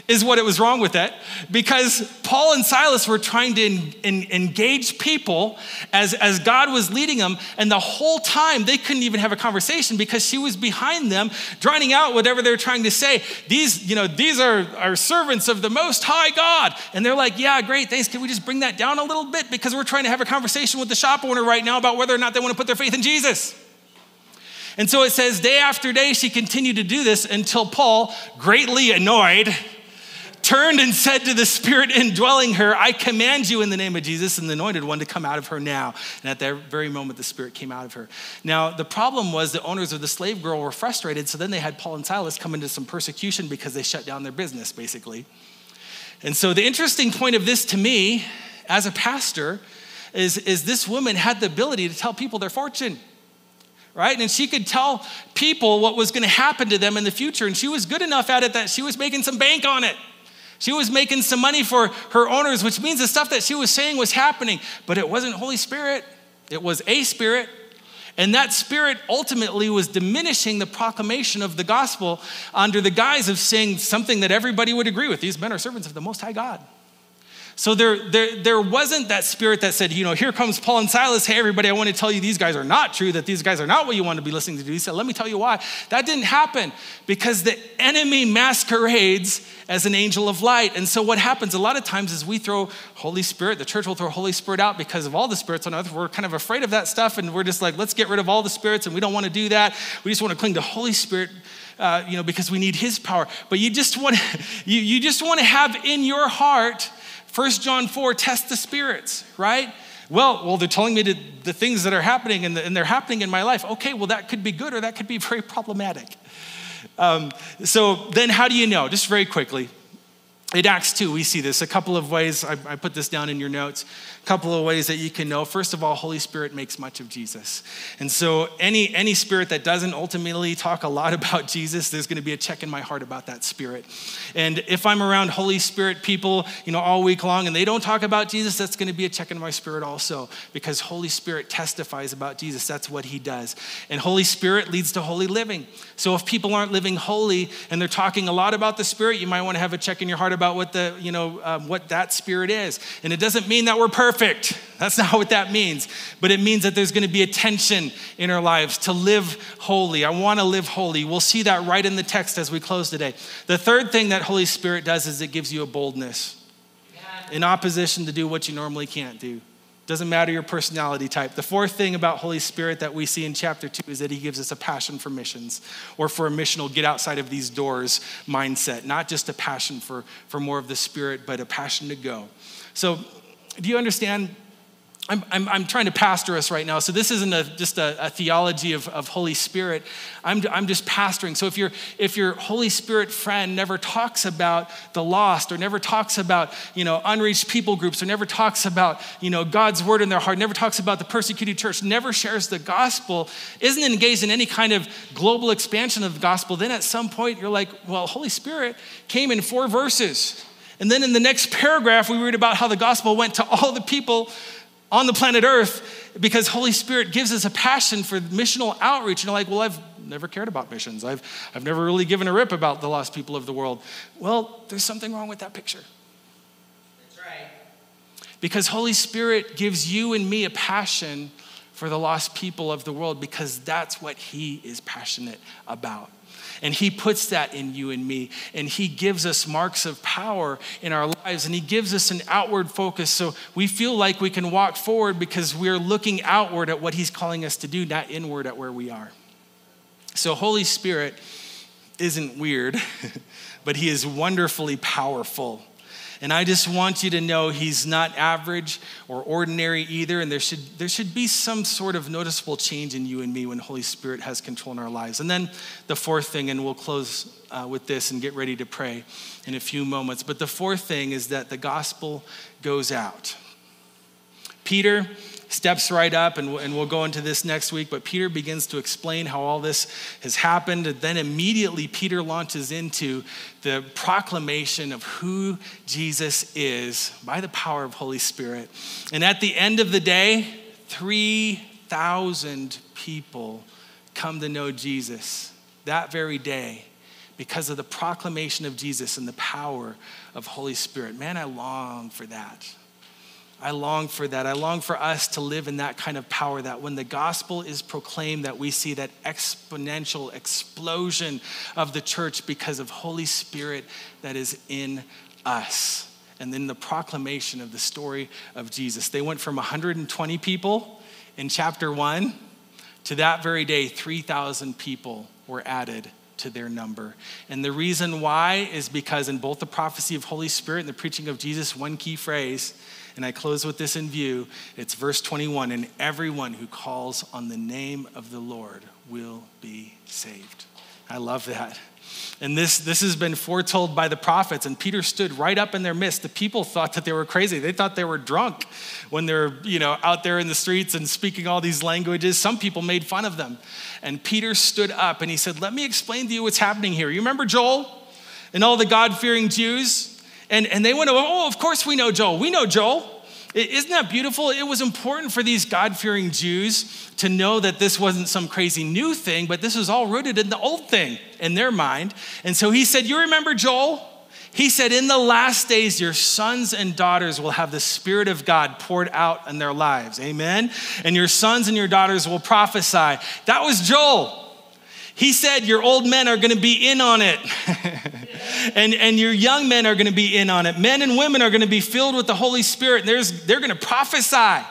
is what it was wrong with it, because Paul and Silas were trying to en- en- engage people as, as God was leading them, and the whole time they couldn't even have a conversation because she was behind them, drowning out whatever they're trying to say. These, you know, these are, are servants of the Most High God. And they're like, yeah, great, thanks. Can we just bring that down a little bit? Because we're trying to have a conversation with the shop owner right now about whether or not they want to put their faith in Jesus. And so it says, day after day, she continued to do this until Paul, greatly annoyed, turned and said to the spirit indwelling her, I command you in the name of Jesus and the anointed one to come out of her now. And at that very moment, the spirit came out of her. Now, the problem was the owners of the slave girl were frustrated, so then they had Paul and Silas come into some persecution because they shut down their business, basically. And so the interesting point of this to me, as a pastor, is, is this woman had the ability to tell people their fortune right? And she could tell people what was going to happen to them in the future. And she was good enough at it that she was making some bank on it. She was making some money for her owners, which means the stuff that she was saying was happening, but it wasn't Holy Spirit, it was a spirit. And that spirit ultimately was diminishing the proclamation of the gospel under the guise of saying something that everybody would agree with. These men are servants of the Most High God. So there, there, there wasn't that spirit that said, you know, here comes Paul and Silas. Hey, everybody, I want to tell you these guys are not true, that these guys are not what you want to be listening to. He said, let me tell you why. That didn't happen because the enemy masquerades as an angel of light. And so what happens a lot of times is we throw Holy Spirit, the church will throw Holy Spirit out because of all the spirits on earth. We're kind of afraid of that stuff and we're just like, let's get rid of all the spirits and we don't want to do that. We just want to cling to Holy Spirit. Uh, you know, because we need His power. But you just want you, you just want to have in your heart 1 John 4, test the spirits, right? Well, well, they're telling me to, the things that are happening and, the, and, they're happening in my life. Okay, well, that could be good or that could be very problematic. Um, so then, how do you know? Just very quickly. In Acts 2, we see this a couple of ways. I, I put this down in your notes couple of ways that you can know. First of all, Holy Spirit makes much of Jesus. And so any any spirit that doesn't ultimately talk a lot about Jesus, there's going to be a check in my heart about that spirit. And if I'm around Holy Spirit people, you know, all week long and they don't talk about Jesus, that's going to be a check in my spirit also because Holy Spirit testifies about Jesus. That's what he does. And Holy Spirit leads to holy living. So if people aren't living holy and they're talking a lot about the spirit, you might want to have a check in your heart about what the, you know, um, what that spirit is. And it doesn't mean that we're perfect perfect. That's not what that means. But it means that there's going to be a tension in our lives to live holy. I want to live holy. We'll see that right in the text as we close today. The third thing that Holy Spirit does is it gives you a boldness in opposition to do what you normally can't do. Doesn't matter your personality type. The fourth thing about Holy Spirit that we see in chapter two is that he gives us a passion for missions or for a missional get outside of these doors mindset. Not just a passion for, for more of the Spirit, but a passion to go. So do you understand? I'm, I'm, I'm, trying to pastor us right now. So this isn't a, just a, a theology of, of, Holy Spirit. I'm, I'm just pastoring. So if, you if your Holy Spirit friend never talks about the lost or never talks about, you know, unreached people groups or never talks about, you know, God's word in their heart, never talks about the persecuted church, never shares the gospel, isn't engaged in any kind of global expansion of the gospel, then at some point you're like, well, Holy Spirit came in four verses. And then in the next paragraph, we read about how the gospel went to all the people on the planet Earth because Holy Spirit gives us a passion for missional outreach. And you're like, well, I've never cared about missions. I've, I've never really given a rip about the lost people of the world. Well, there's something wrong with that picture. That's right. Because Holy Spirit gives you and me a passion for the lost people of the world because that's what He is passionate about. And He puts that in you and me. And He gives us marks of power in our lives. And He gives us an outward focus so we feel like we can walk forward because we're looking outward at what He's calling us to do, not inward at where we are. So, Holy Spirit isn't weird, but He is wonderfully powerful. And I just want you to know he's not average or ordinary either. And there should, there should be some sort of noticeable change in you and me when Holy Spirit has control in our lives. And then the fourth thing, and we'll close uh, with this and get ready to pray in a few moments. But the fourth thing is that the gospel goes out. Peter steps right up, and, and we'll go into this next week. But Peter begins to explain how all this has happened. And then immediately, Peter launches into the proclamation of who Jesus is by the power of Holy Spirit. And at the end of the day, 3,000 people come to know Jesus that very day because of the proclamation of Jesus and the power of Holy Spirit. Man, I long for that. I long for that. I long for us to live in that kind of power that when the gospel is proclaimed that we see that exponential explosion of the church because of Holy Spirit that is in us. And then the proclamation of the story of Jesus. They went from 120 people in chapter 1 to that very day 3,000 people were added to their number. And the reason why is because in both the prophecy of Holy Spirit and the preaching of Jesus, one key phrase and I close with this in view. It's verse 21 and everyone who calls on the name of the Lord will be saved. I love that. And this, this has been foretold by the prophets, and Peter stood right up in their midst. The people thought that they were crazy. They thought they were drunk when they're you know, out there in the streets and speaking all these languages. Some people made fun of them. And Peter stood up and he said, Let me explain to you what's happening here. You remember Joel and all the God fearing Jews? And, and they went, oh, oh, of course we know Joel. We know Joel. Isn't that beautiful? It was important for these God fearing Jews to know that this wasn't some crazy new thing, but this was all rooted in the old thing in their mind. And so he said, You remember Joel? He said, In the last days, your sons and daughters will have the Spirit of God poured out in their lives. Amen. And your sons and your daughters will prophesy. That was Joel. He said, Your old men are going to be in on it. and, and your young men are going to be in on it. Men and women are going to be filled with the Holy Spirit. And there's, they're going to prophesy.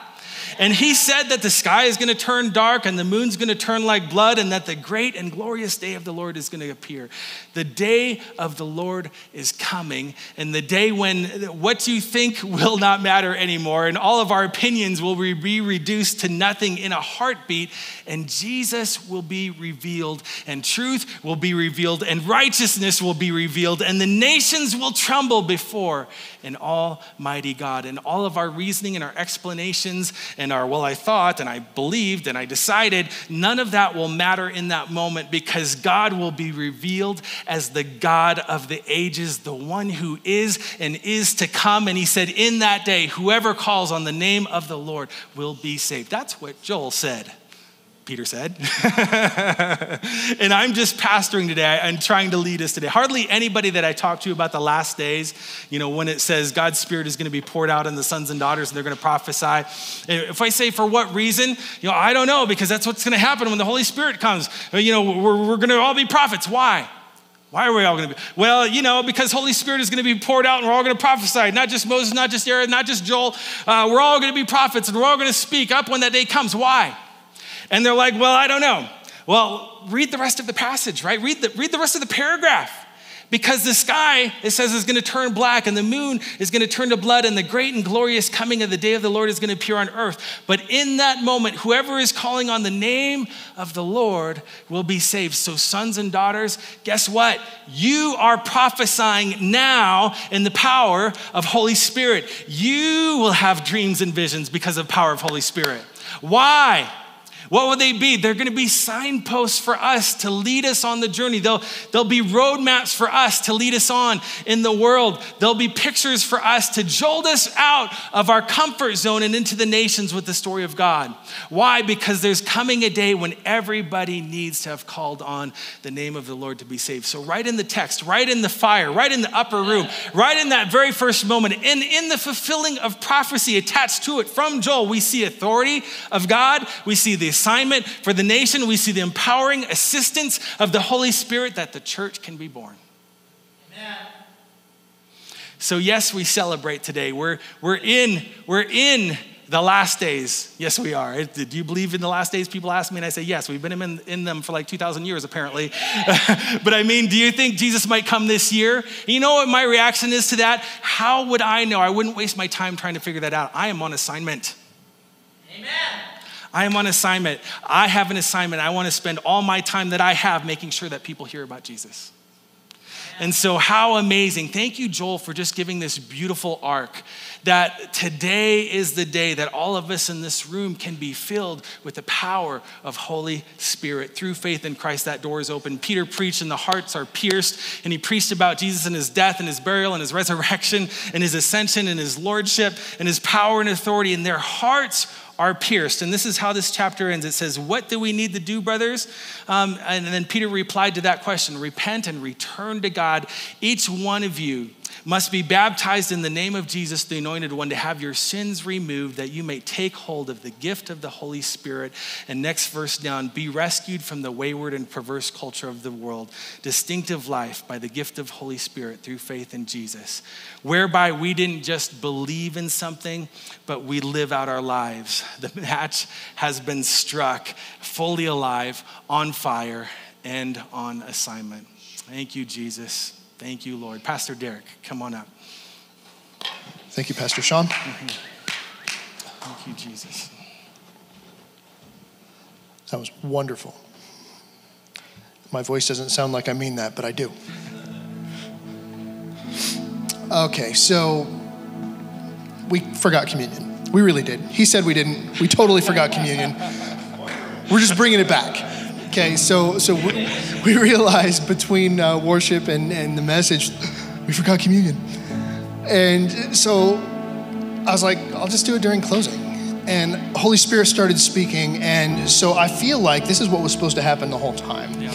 And he said that the sky is going to turn dark and the moon's going to turn like blood, and that the great and glorious day of the Lord is going to appear. The day of the Lord is coming, and the day when what you think will not matter anymore, and all of our opinions will be reduced to nothing in a heartbeat, and Jesus will be revealed, and truth will be revealed, and righteousness will be revealed, and the nations will tremble before an almighty God. And all of our reasoning and our explanations our, well, I thought and I believed and I decided, none of that will matter in that moment because God will be revealed as the God of the ages, the one who is and is to come. And he said, In that day, whoever calls on the name of the Lord will be saved. That's what Joel said. Peter said. and I'm just pastoring today and trying to lead us today. Hardly anybody that I talk to about the last days, you know, when it says God's Spirit is going to be poured out on the sons and daughters and they're going to prophesy. If I say for what reason, you know, I don't know because that's what's going to happen when the Holy Spirit comes. You know, we're, we're going to all be prophets. Why? Why are we all going to be? Well, you know, because Holy Spirit is going to be poured out and we're all going to prophesy. Not just Moses, not just Aaron, not just Joel. Uh, we're all going to be prophets and we're all going to speak up when that day comes. Why? And they're like, well, I don't know. Well, read the rest of the passage, right? Read the, read the rest of the paragraph. Because the sky, it says, is going to turn black, and the moon is going to turn to blood, and the great and glorious coming of the day of the Lord is going to appear on earth. But in that moment, whoever is calling on the name of the Lord will be saved. So, sons and daughters, guess what? You are prophesying now in the power of Holy Spirit. You will have dreams and visions because of power of Holy Spirit. Why? What will they be? They're going to be signposts for us to lead us on the journey. They'll, they'll be roadmaps for us to lead us on in the world. They'll be pictures for us to jolt us out of our comfort zone and into the nations with the story of God. Why? Because there's coming a day when everybody needs to have called on the name of the Lord to be saved. So, right in the text, right in the fire, right in the upper room, right in that very first moment, and in the fulfilling of prophecy attached to it from Joel, we see authority of God, we see the assignment for the nation. We see the empowering assistance of the Holy Spirit that the church can be born. Amen. So, yes, we celebrate today. We're, we're, in, we're in the last days. Yes, we are. Do you believe in the last days? People ask me, and I say, yes, we've been in, in them for like 2,000 years, apparently. but I mean, do you think Jesus might come this year? You know what my reaction is to that? How would I know? I wouldn't waste my time trying to figure that out. I am on assignment. Amen. I am on assignment. I have an assignment. I want to spend all my time that I have making sure that people hear about Jesus. And so, how amazing. Thank you, Joel, for just giving this beautiful arc. That today is the day that all of us in this room can be filled with the power of Holy Spirit. Through faith in Christ, that door is open. Peter preached, and the hearts are pierced. And he preached about Jesus and his death and his burial and his resurrection and his ascension and his lordship and his power and authority. And their hearts are pierced. And this is how this chapter ends. It says, What do we need to do, brothers? Um, and then Peter replied to that question Repent and return to God, each one of you must be baptized in the name of Jesus, the anointed one, to have your sins removed, that you may take hold of the gift of the Holy Spirit. And next verse down, be rescued from the wayward and perverse culture of the world, distinctive life by the gift of Holy Spirit through faith in Jesus, whereby we didn't just believe in something, but we live out our lives. The match has been struck, fully alive, on fire, and on assignment. Thank you, Jesus. Thank you, Lord. Pastor Derek, come on up. Thank you, Pastor Sean. Mm-hmm. Thank you, Jesus. That was wonderful. My voice doesn't sound like I mean that, but I do. Okay, so we forgot communion. We really did. He said we didn't. We totally forgot communion. We're just bringing it back. Okay, so so we, we realized between uh, worship and, and the message, we forgot communion. And so I was like, I'll just do it during closing. And Holy Spirit started speaking, and so I feel like this is what was supposed to happen the whole time. Yeah.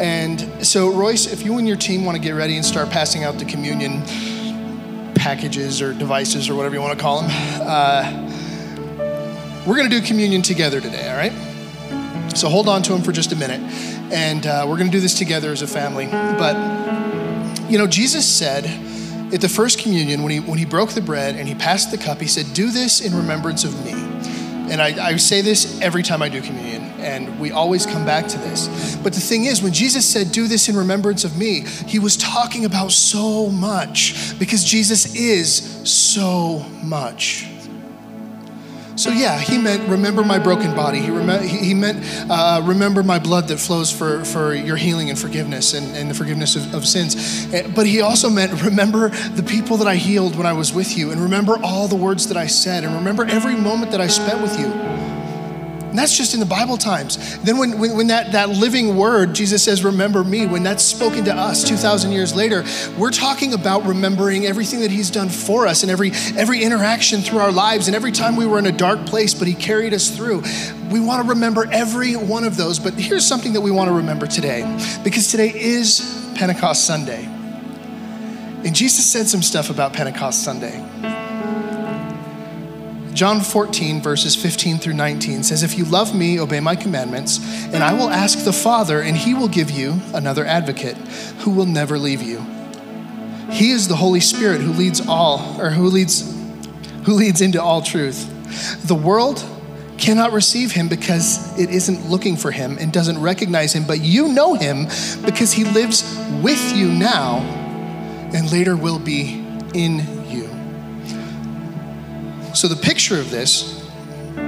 And so, Royce, if you and your team want to get ready and start passing out the communion packages or devices or whatever you want to call them, uh, we're going to do communion together today, all right? So hold on to them for just a minute. And uh, we're going to do this together as a family. But, you know, Jesus said at the first communion, when he, when he broke the bread and he passed the cup, he said, Do this in remembrance of me. And I, I say this every time I do communion, and we always come back to this. But the thing is, when Jesus said, Do this in remembrance of me, he was talking about so much because Jesus is so much. So, yeah, he meant remember my broken body. He, rem- he meant uh, remember my blood that flows for, for your healing and forgiveness and, and the forgiveness of, of sins. Eh, but he also meant remember the people that I healed when I was with you, and remember all the words that I said, and remember every moment that I spent with you. And that's just in the Bible times. Then, when, when, when, that, that living word, Jesus says, Remember me, when that's spoken to us 2,000 years later, we're talking about remembering everything that He's done for us and every, every interaction through our lives and every time we were in a dark place, but He carried us through. We want to remember every one of those. But here's something that we want to remember today because today is Pentecost Sunday. And Jesus said some stuff about Pentecost Sunday. John 14, verses 15 through 19 says, If you love me, obey my commandments, and I will ask the Father, and he will give you another advocate who will never leave you. He is the Holy Spirit who leads all, or who leads, who leads into all truth. The world cannot receive him because it isn't looking for him and doesn't recognize him, but you know him because he lives with you now and later will be in so, the picture of this,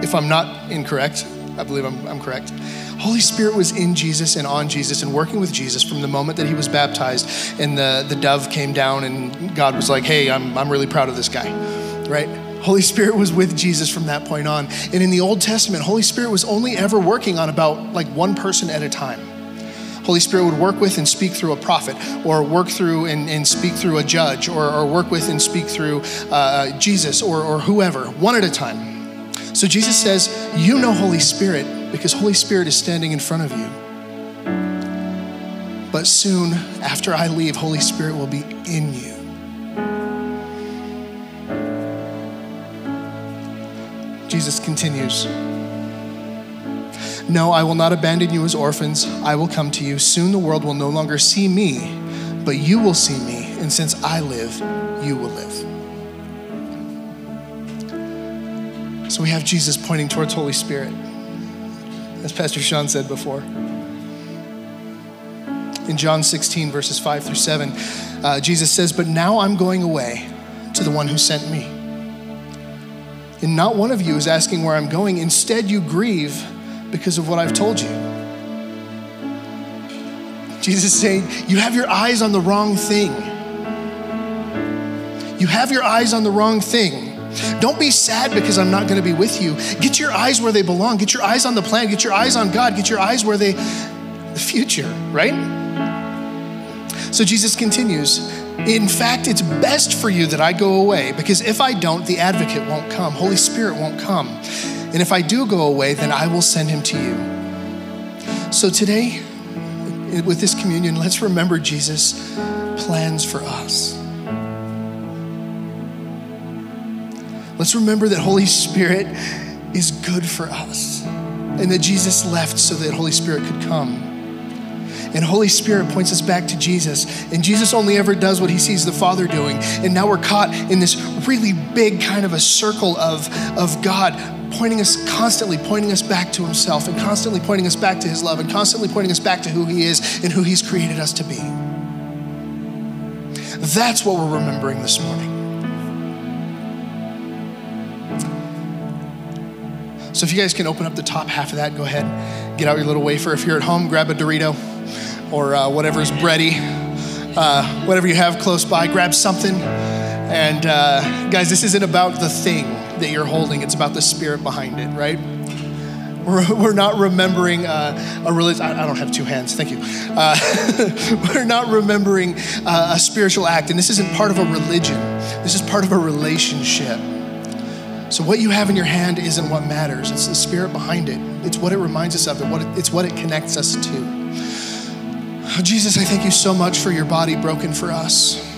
if I'm not incorrect, I believe I'm, I'm, correct. Holy Spirit was in Jesus and on Jesus and working with Jesus from the moment that he was baptized and the, the dove came down and God was like, hey, I'm, I'm really proud of this guy, right? Holy Spirit was with Jesus from that point on. And in the Old Testament, Holy Spirit was only ever working on about like one person at a time. Holy Spirit would work with and speak through a prophet, or work through and, and speak through a judge, or, or work with and speak through uh, Jesus or, or whoever, one at a time. So Jesus says, You know Holy Spirit because Holy Spirit is standing in front of you. But soon, after I leave, Holy Spirit will be in you. Jesus continues. No, I will not abandon you as orphans. I will come to you. Soon the world will no longer see me, but you will see me. And since I live, you will live. So we have Jesus pointing towards Holy Spirit, as Pastor Sean said before. In John 16, verses 5 through 7, uh, Jesus says, But now I'm going away to the one who sent me. And not one of you is asking where I'm going. Instead, you grieve because of what I've told you. Jesus is saying, You have your eyes on the wrong thing. You have your eyes on the wrong thing. Don't be sad because I'm not going to be with you. Get your eyes where they belong. Get your eyes on the plan. Get your eyes on God. Get your eyes where they, the future, right? So Jesus continues. In fact, it's best for you that I go away because if I don't, the advocate won't come. Holy Spirit won't come. And if I do go away, then I will send him to you. So today, with this communion, let's remember Jesus' plans for us. Let's remember that Holy Spirit is good for us and that Jesus left so that Holy Spirit could come. And Holy Spirit points us back to Jesus. And Jesus only ever does what he sees the Father doing. And now we're caught in this really big kind of a circle of, of God pointing us constantly pointing us back to himself and constantly pointing us back to his love and constantly pointing us back to who he is and who he's created us to be. That's what we're remembering this morning. So if you guys can open up the top half of that, go ahead, get out your little wafer. If you're at home, grab a Dorito or uh, whatever's bready, uh, whatever you have close by, grab something. And uh, guys, this isn't about the thing that you're holding, it's about the spirit behind it, right? We're, we're not remembering uh, a religion. I, don't have two hands, thank you. Uh, we're not remembering uh, a spiritual act, and this isn't part of a religion, this is part of a relationship. So, what you have in your hand isn't what matters, it's the spirit behind it. It's what it reminds us of, it, what it, it's what it connects us to. Oh, Jesus, I thank you so much for your body broken for us.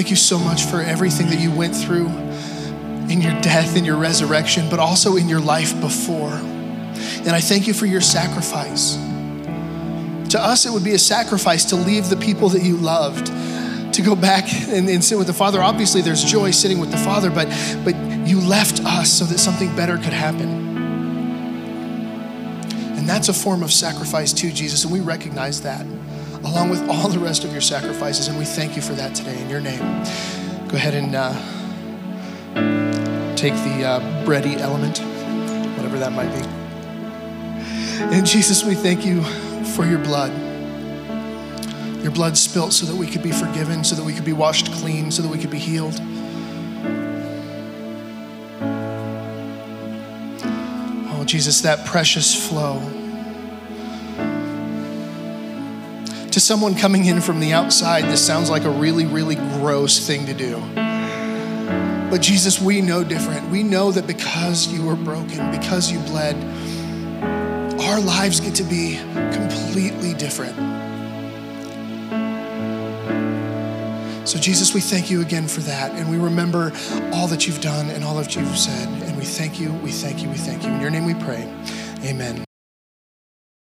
Thank you so much for everything that you went through in your death, in your resurrection, but also in your life before. And I thank you for your sacrifice. To us, it would be a sacrifice to leave the people that you loved to go back and, and, sit with the Father. Obviously, there's joy sitting with the Father, but, but you left us so that something better could happen. And that's a form of sacrifice too, Jesus, and we recognize that along with all the rest of your sacrifices, and we thank you for that today in your name. Go ahead and uh, take the uh, bready element, whatever that might be. And Jesus, we thank you for your blood. Your blood spilt so that we could be forgiven, so that we could be washed clean, so that we could be healed. Oh, Jesus, that precious flow. To someone coming in from the outside, this sounds like a really, really gross thing to do. But Jesus, we know different. We know that because you were broken, because you bled, our lives get to be completely different. So, Jesus, we thank you again for that. And we remember all that you've done and all that you've said. And we thank you, we thank you, we thank you. In your name we pray. Amen.